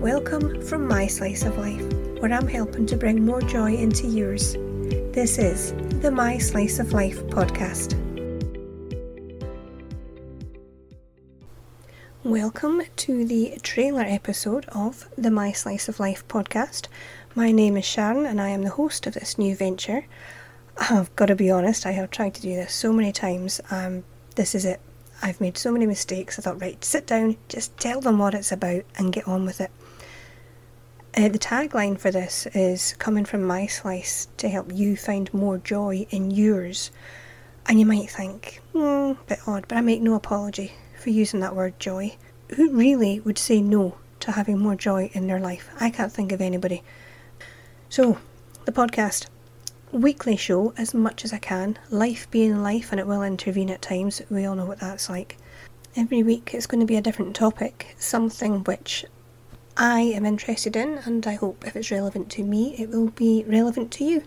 Welcome from my slice of life, where I'm helping to bring more joy into yours. This is the My Slice of Life podcast. Welcome to the trailer episode of the My Slice of Life podcast. My name is Sharon and I am the host of this new venture. I've got to be honest, I have tried to do this so many times. Um, this is it. I've made so many mistakes. I thought, right, sit down, just tell them what it's about and get on with it. Uh, the tagline for this is coming from my slice to help you find more joy in yours. And you might think, hmm, a bit odd, but I make no apology for using that word joy. Who really would say no to having more joy in their life? I can't think of anybody. So, the podcast weekly show as much as I can. Life being life, and it will intervene at times. We all know what that's like. Every week it's going to be a different topic, something which I am interested in, and I hope if it's relevant to me, it will be relevant to you.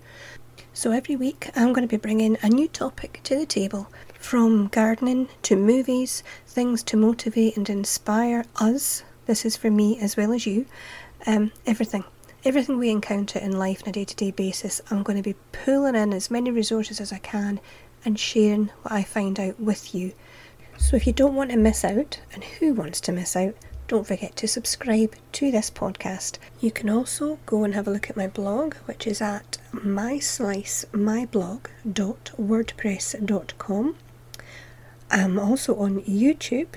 So every week I'm going to be bringing a new topic to the table from gardening to movies, things to motivate and inspire us. This is for me as well as you. Um, everything everything we encounter in life on a day to day basis, I'm going to be pulling in as many resources as I can and sharing what I find out with you. So if you don't want to miss out, and who wants to miss out, don't forget to subscribe to this podcast. You can also go and have a look at my blog, which is at myslicemyblog.wordpress.com. I'm also on YouTube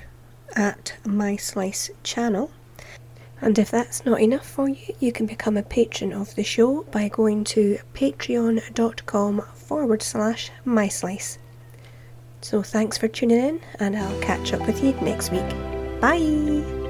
at My Slice Channel and if that's not enough for you, you can become a patron of the show by going to patreon.com forward slash myslice. So thanks for tuning in, and I'll catch up with you next week. Bye!